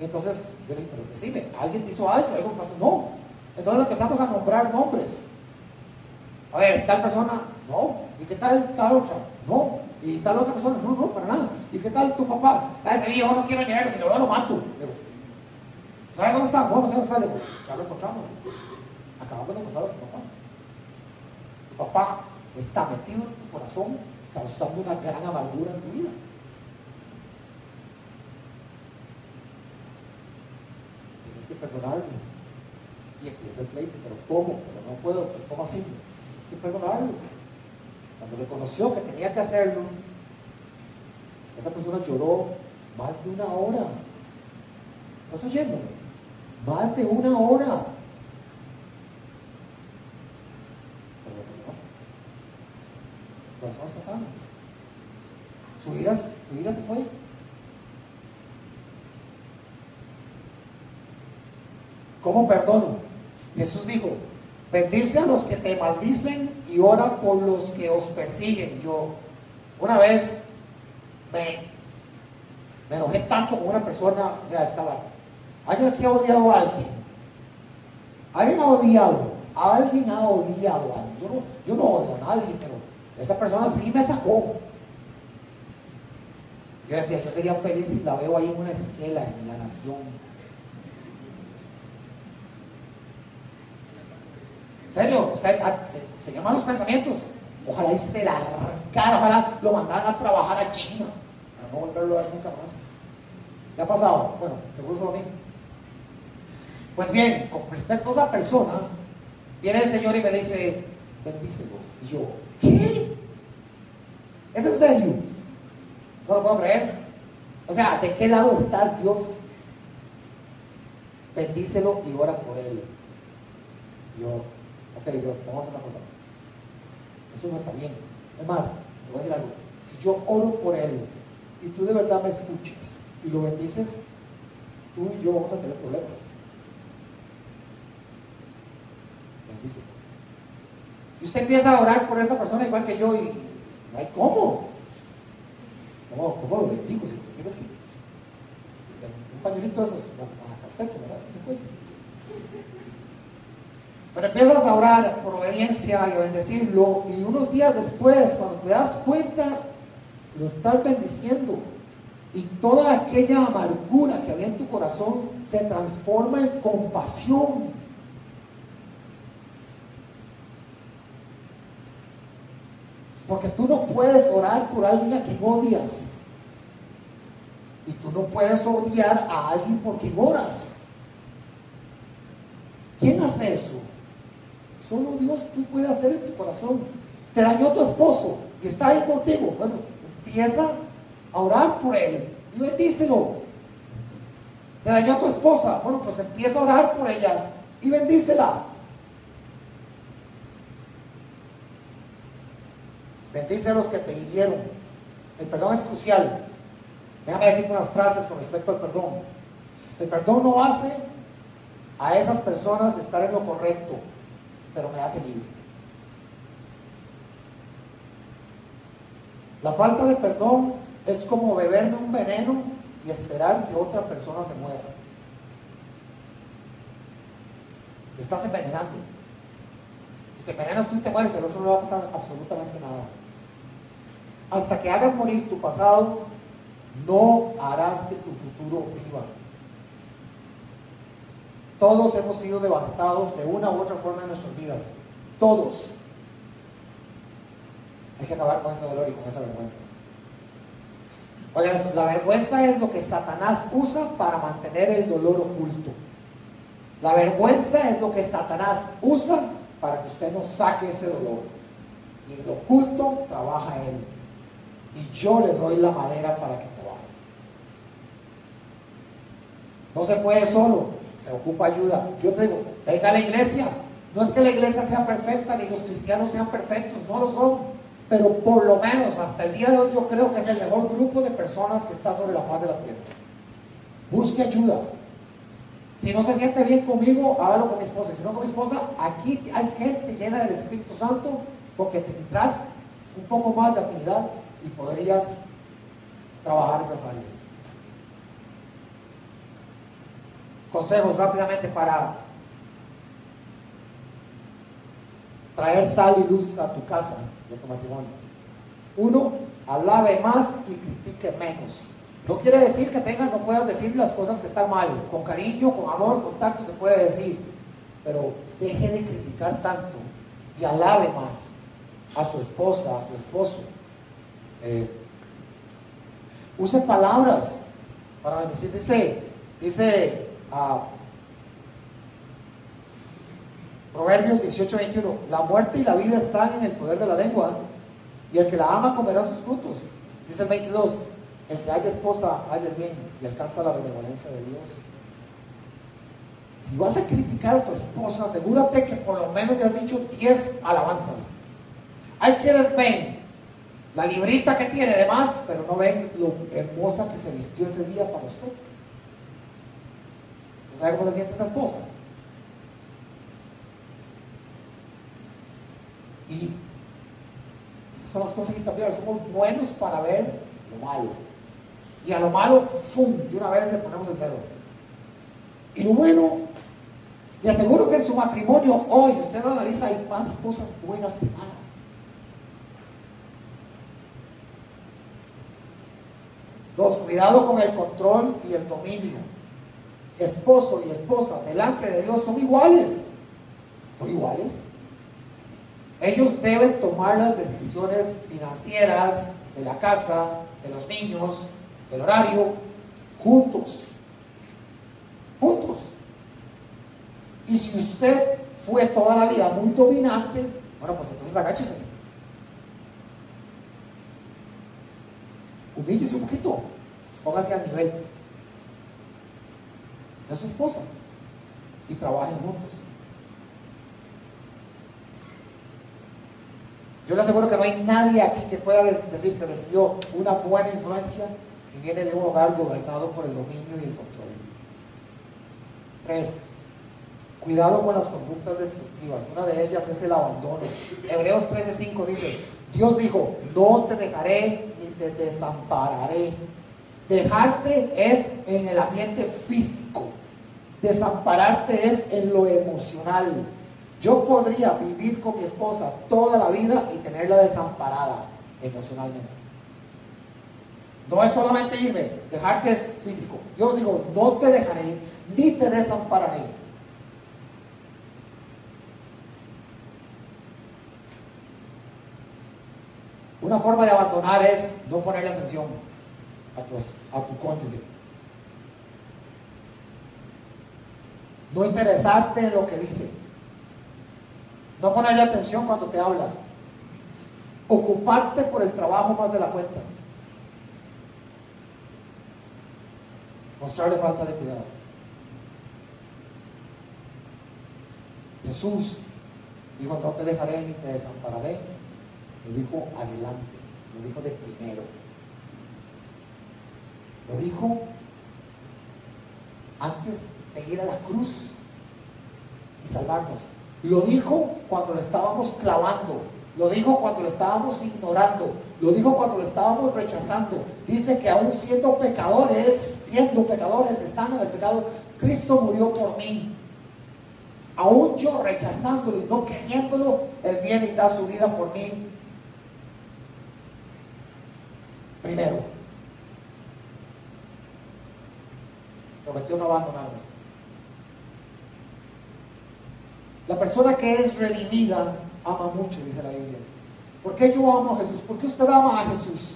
Y entonces yo le dije, pero decime, ¿alguien te hizo algo? ¿Algo pasó? No. Entonces empezamos a nombrar nombres. A ver, tal persona, no. ¿Y qué tal tal otra? No. ¿Y tal otra persona? No, no, para nada. ¿Y qué tal tu papá? Ah, ese viejo no quiero dinero, si lo lo mato. ¿Sabes cómo está? No, no sé dónde. Ya lo encontramos. Acabamos de encontrar a tu papá papá está metido en tu corazón causando una gran amargura en tu vida. Tienes que perdonarlo. Y empieza el pleito, pero ¿cómo? Pero no puedo, ¿cómo así? Tienes que perdonarlo. Cuando reconoció que tenía que hacerlo, esa persona lloró más de una hora. ¿Estás oyéndome? Más de una hora. corazón está sano. Su ira, su ira se fue. ¿Cómo perdono? Jesús dijo, bendice a los que te maldicen y ora por los que os persiguen. Yo una vez me, enojé tanto con una persona, ya estaba, alguien aquí ha odiado a alguien. Alguien ha odiado, alguien ha odiado a alguien. Yo no, yo no odio a nadie, pero esa persona sí me sacó. Yo decía, yo sería feliz si la veo ahí en una esquela en la nación. ¿En serio? Usted ah, se llaman los pensamientos. Ojalá y se la ojalá lo mandaran a trabajar a China para no volverlo a ver nunca más. ¿Qué ha pasado? Bueno, seguro solo a mí. Pues bien, con respecto a esa persona, viene el Señor y me dice, bendícelo. Y yo, ¿qué? ¿Es en serio? No lo puedo creer. O sea, ¿de qué lado estás, Dios? Bendícelo y ora por él. Yo, ok, vamos a hacer una cosa. Eso no está bien. Es más, te voy a decir algo. Si yo oro por él y tú de verdad me escuches y lo bendices, tú y yo vamos a tener problemas. Bendícelo. Y usted empieza a orar por esa persona igual que yo y no hay cómo. ¿Cómo, lo bendigo? Si quieres que un pañuelito de esos, a ¿verdad? Pero empiezas a orar por obediencia y a bendecirlo, y unos días después, cuando te das cuenta, lo estás bendiciendo. Y toda aquella amargura que había en tu corazón se transforma en compasión. Porque tú no puedes orar por alguien a quien odias. Y tú no puedes odiar a alguien por quien oras. ¿Quién hace eso? Solo Dios tú puedes hacer en tu corazón. Te dañó tu esposo y está ahí contigo. Bueno, empieza a orar por él y bendícelo. Te dañó tu esposa. Bueno, pues empieza a orar por ella y bendícela. Bendice a los que te hirieron. El perdón es crucial. Déjame decirte unas frases con respecto al perdón. El perdón no hace a esas personas estar en lo correcto, pero me hace libre. La falta de perdón es como beberme un veneno y esperar que otra persona se muera. Te estás envenenando. Y te envenenas tú y te mueres, el otro no va a pasar absolutamente nada. Hasta que hagas morir tu pasado, no harás que tu futuro viva. Todos hemos sido devastados de una u otra forma en nuestras vidas. Todos. Hay que acabar con ese dolor y con esa vergüenza. Oigan, la vergüenza es lo que Satanás usa para mantener el dolor oculto. La vergüenza es lo que Satanás usa para que usted no saque ese dolor. Y en lo oculto trabaja él y yo le doy la madera para que trabaje. No se puede solo, se ocupa ayuda. Yo te digo, venga a la iglesia. No es que la iglesia sea perfecta ni los cristianos sean perfectos, no lo son. Pero por lo menos hasta el día de hoy yo creo que es el mejor grupo de personas que está sobre la faz de la tierra. Busque ayuda. Si no se siente bien conmigo, hágalo con mi esposa. Si no con mi esposa, aquí hay gente llena del Espíritu Santo porque tendrás un poco más de afinidad y podrías trabajar esas áreas. Consejos rápidamente para traer sal y luz a tu casa a tu matrimonio. Uno, alabe más y critique menos. No quiere decir que tengas, no puedas decir las cosas que están mal. Con cariño, con amor, con tacto se puede decir. Pero deje de criticar tanto y alabe más a su esposa, a su esposo. Eh, use palabras para decir, dice, dice Proverbios 18, 21, la muerte y la vida están en el poder de la lengua, y el que la ama comerá sus frutos. Dice el 22, el que haya esposa haya bien y alcanza la benevolencia de Dios. Si vas a criticar a tu esposa, asegúrate que por lo menos te has dicho 10 alabanzas. Hay quienes ven la librita que tiene de más, pero no ven lo hermosa que se vistió ese día para usted. ¿Sabe cómo se siente esa esposa? Y esas son las cosas que cambiar. Somos buenos para ver lo malo. Y a lo malo, ¡fum! De una vez le ponemos el dedo. Y lo bueno, le aseguro que en su matrimonio hoy, usted lo analiza, hay más cosas buenas que malas. Dos, cuidado con el control y el dominio. Esposo y esposa delante de Dios son iguales. Son iguales. Ellos deben tomar las decisiones financieras de la casa, de los niños, del horario, juntos. Juntos. Y si usted fue toda la vida muy dominante, bueno, pues entonces agáchese. humíllese un poquito, póngase al nivel de su esposa y trabajen juntos. Yo le aseguro que no hay nadie aquí que pueda decir que recibió una buena influencia si viene de un hogar gobernado por el dominio y el control. Tres, cuidado con las conductas destructivas. Una de ellas es el abandono. Hebreos 13:5 dice, Dios dijo, no te dejaré ni te desampararé. Dejarte es en el ambiente físico. Desampararte es en lo emocional. Yo podría vivir con mi esposa toda la vida y tenerla desamparada emocionalmente. No es solamente irme, dejarte es físico. Yo digo, no te dejaré ni te desampararé. Una forma de abandonar es no ponerle atención a tu, a tu cónyuge. No interesarte en lo que dice. No ponerle atención cuando te habla. Ocuparte por el trabajo más de la cuenta. Mostrarle falta de cuidado. Jesús dijo, no te dejaré ni te desampararé. Lo dijo adelante, lo dijo de primero. Lo dijo antes de ir a la cruz y salvarnos. Lo dijo cuando lo estábamos clavando. Lo dijo cuando lo estábamos ignorando. Lo dijo cuando lo estábamos rechazando. Dice que aún siendo pecadores, siendo pecadores, estando en el pecado, Cristo murió por mí. Aún yo rechazándolo y no queriéndolo, Él viene y da su vida por mí. Primero, prometió no abandonarme. La persona que es redimida ama mucho, dice la Biblia. ¿Por qué yo amo a Jesús? ¿Por qué usted ama a Jesús?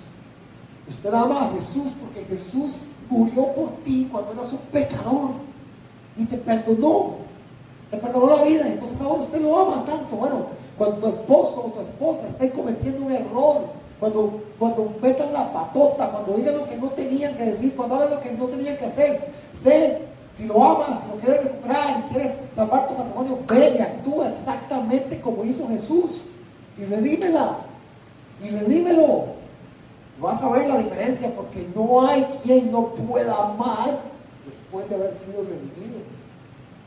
Usted ama a Jesús porque Jesús murió por ti cuando eras un pecador y te perdonó. Te perdonó la vida. Entonces ahora usted lo ama tanto. Bueno, cuando tu esposo o tu esposa esté cometiendo un error, cuando, cuando metan la patota, cuando digan lo que no tenían que decir, cuando hagan lo que no tenían que hacer, sé si lo amas, lo quieres recuperar y quieres salvar tu matrimonio, ve y actúa exactamente como hizo Jesús. Y redímela. Y redímelo. Vas a ver la diferencia porque no hay quien no pueda amar después de haber sido redimido.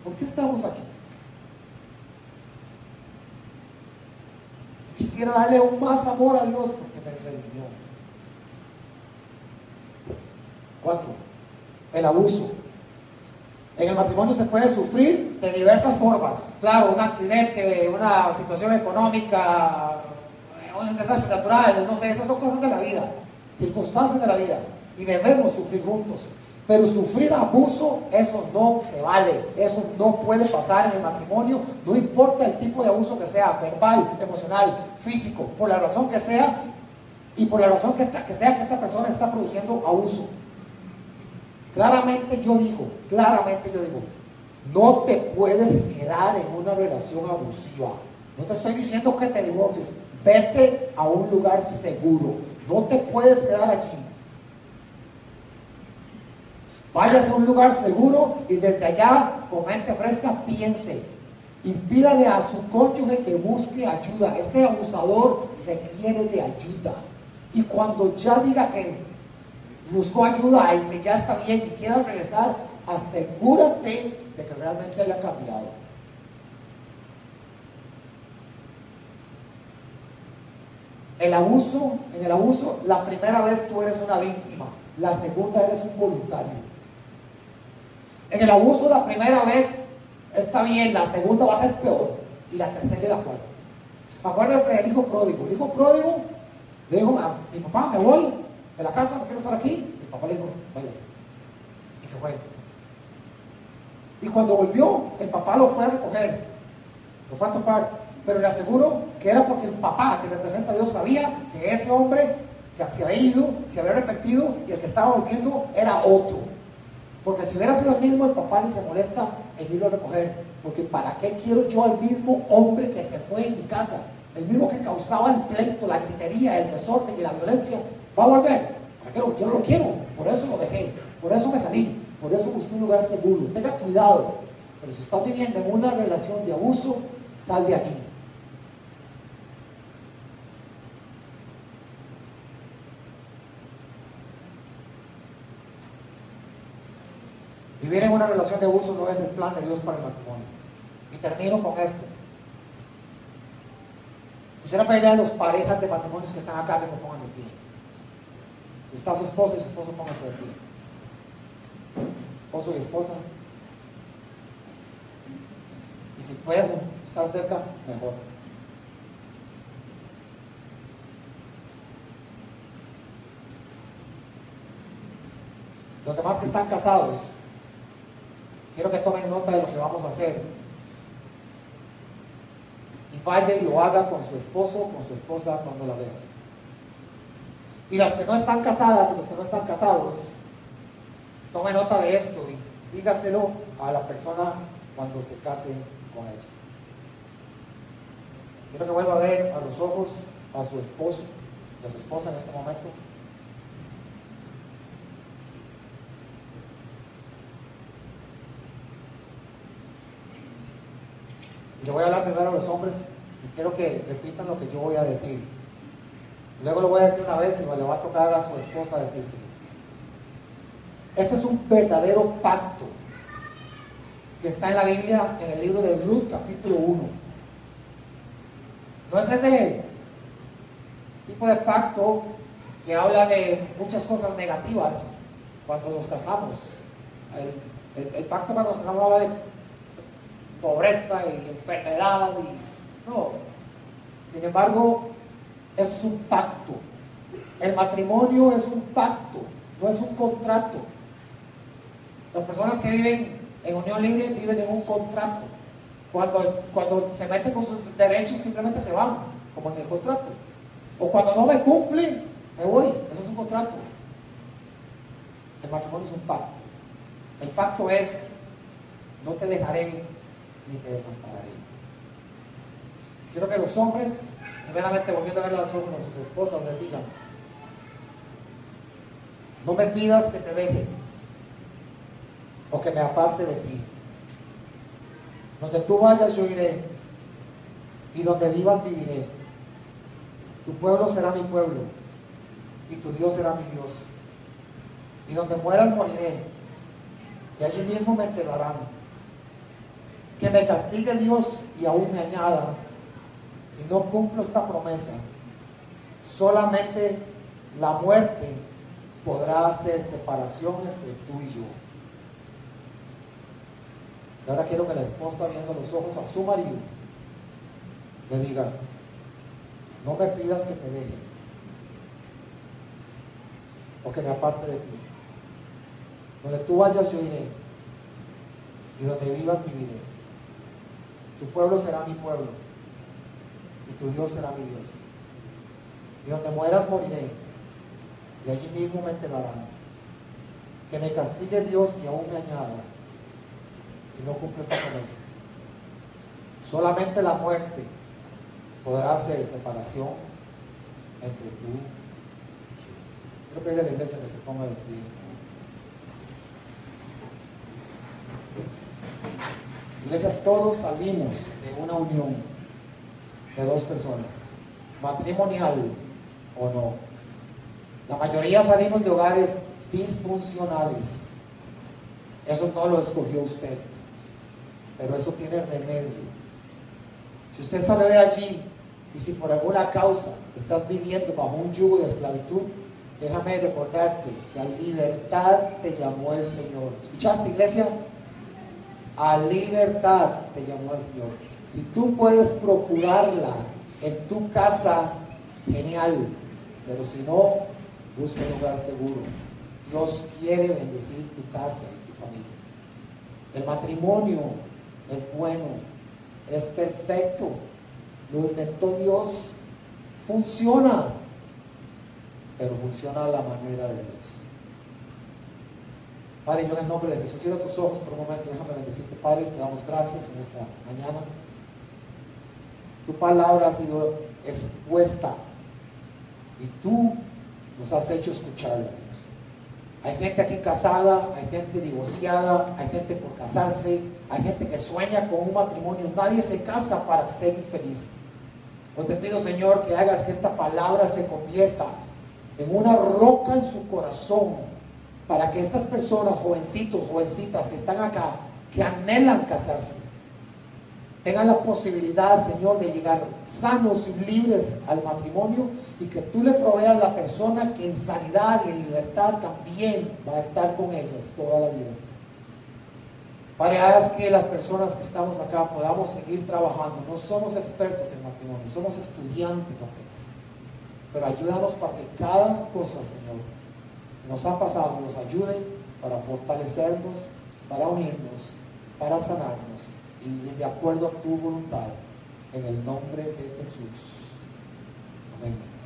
¿Por qué estamos aquí? Quisiera darle aún más amor a Dios porque me redimió. Cuatro, el abuso. En el matrimonio se puede sufrir de diversas formas. Claro, un accidente, una situación económica, un desastre natural, no sé, esas son cosas de la vida, circunstancias de la vida. Y debemos sufrir juntos. Pero sufrir abuso, eso no se vale, eso no puede pasar en el matrimonio, no importa el tipo de abuso que sea, verbal, emocional, físico, por la razón que sea, y por la razón que, sea que esta persona está produciendo abuso. Claramente yo digo, claramente yo digo, no te puedes quedar en una relación abusiva. No te estoy diciendo que te divorcies. Vete a un lugar seguro. No te puedes quedar allí. Váyase a un lugar seguro y desde allá, con mente fresca, piense. Y pídale a su cónyuge que busque ayuda. Ese abusador requiere de ayuda. Y cuando ya diga que buscó ayuda y que ya está bien y quiera regresar, asegúrate de que realmente haya cambiado. El abuso, en el abuso, la primera vez tú eres una víctima, la segunda eres un voluntario. En el abuso la primera vez está bien, la segunda va a ser peor y la tercera y la cuarta. Acuérdate del hijo pródigo. El hijo pródigo le dijo a mi papá, me voy, de la casa, no quiero estar aquí. El papá le dijo, vaya. Y se fue. Y cuando volvió, el papá lo fue a recoger, lo fue a topar. Pero le aseguro que era porque el papá que representa a Dios sabía que ese hombre que se había ido, se había arrepentido y el que estaba volviendo era otro. Porque si hubiera sido el mismo, el papá ni se molesta en irlo a recoger. Porque ¿para qué quiero yo al mismo hombre que se fue en mi casa? El mismo que causaba el pleito, la gritería, el desorden y la violencia va a volver. Yo no lo quiero, por eso lo dejé, por eso me salí, por eso busqué un lugar seguro. Tenga cuidado, pero si está viviendo en una relación de abuso, sal de allí. Vivir en una relación de abuso no es el plan de Dios para el matrimonio. Y termino con esto. Quisiera pedirle a los parejas de matrimonios que están acá que se pongan de pie. Está su esposo y su esposo póngase de pie. Esposo y esposa. Y si pueden estar cerca, mejor. Los demás que están casados, quiero que tomen nota de lo que vamos a hacer. Y vaya y lo haga con su esposo o con su esposa cuando la vea. Y las que no están casadas los que no están casados, tome nota de esto y dígaselo a la persona cuando se case con ella. Quiero que vuelva a ver a los ojos a su esposo, a su esposa en este momento. Y le voy a hablar primero a los hombres y quiero que repitan lo que yo voy a decir. Luego lo voy a decir una vez y le va a tocar a su esposa decirse. Este es un verdadero pacto que está en la Biblia, en el libro de Ruth, capítulo 1. No es ese tipo de pacto que habla de muchas cosas negativas cuando nos casamos. El, pacto cuando nos casamos habla de pobreza y enfermedad y no. Sin embargo, esto es un pacto. El matrimonio es un pacto, no es un contrato. Las personas que viven en unión libre viven en un contrato. Cuando, cuando se meten con sus derechos simplemente se van, como en el contrato. O cuando no me cumplen, me voy. Eso es un contrato. El matrimonio es un pacto. El pacto es, no te dejaré ni te desampararé. Quiero que los hombres, primeramente volviendo a ver los ojos a sus esposas, les digan, no me pidas que te deje o que me aparte de ti. Donde tú vayas yo iré y donde vivas viviré. Tu pueblo será mi pueblo y tu Dios será mi Dios. Y donde mueras moriré y allí mismo me enterrarán que me castigue Dios y aún me añada si no cumplo esta promesa. Solamente la muerte podrá hacer separación entre tú y yo. Y ahora quiero que la esposa, viendo los ojos a su marido, le diga, no me pidas que te deje o que me aparte de ti. Donde tú vayas yo iré y donde vivas viviré. Tu pueblo será mi pueblo y tu Dios será mi Dios. Y donde mueras moriré y allí mismo me enterrarán. Que me castigue Dios y aún me añada si no cumple esta promesa. Solamente la muerte podrá hacer separación entre tú y yo. Quiero pedirle a la iglesia que se ponga de pie. Iglesia, todos salimos de una unión de dos personas, matrimonial o no. La mayoría salimos de hogares disfuncionales. Eso no lo escogió usted, pero eso tiene remedio. Si usted sale de allí y si por alguna causa estás viviendo bajo un yugo de esclavitud, déjame recordarte que a libertad te llamó el Señor. ¿Escuchaste, iglesia? a libertad te llamó el Señor. Si tú puedes procurarla en tu casa, genial. Pero si no, busca un lugar seguro. Dios quiere bendecir tu casa y tu familia. El matrimonio es bueno, es perfecto. Lo inventó Dios. Funciona. Pero funciona a la manera de Dios. Padre, yo en el nombre de Jesús, cierra tus ojos por un momento, déjame bendecirte, Padre, te damos gracias en esta mañana. Tu palabra ha sido expuesta y tú nos has hecho escucharla. Hay gente aquí casada, hay gente divorciada, hay gente por casarse, hay gente que sueña con un matrimonio. Nadie se casa para ser infeliz. Yo te pido, Señor, que hagas que esta palabra se convierta en una roca en su corazón para que estas personas, jovencitos, jovencitas que están acá, que anhelan casarse, tengan la posibilidad, Señor, de llegar sanos y libres al matrimonio y que tú le proveas la persona que en sanidad y en libertad también va a estar con ellos toda la vida. Para que las personas que estamos acá podamos seguir trabajando. No somos expertos en matrimonio, somos estudiantes apenas. Pero ayúdanos para que cada cosa, Señor, nos ha pasado nos ayude para fortalecernos, para unirnos, para sanarnos y de acuerdo a tu voluntad. En el nombre de Jesús. Amén.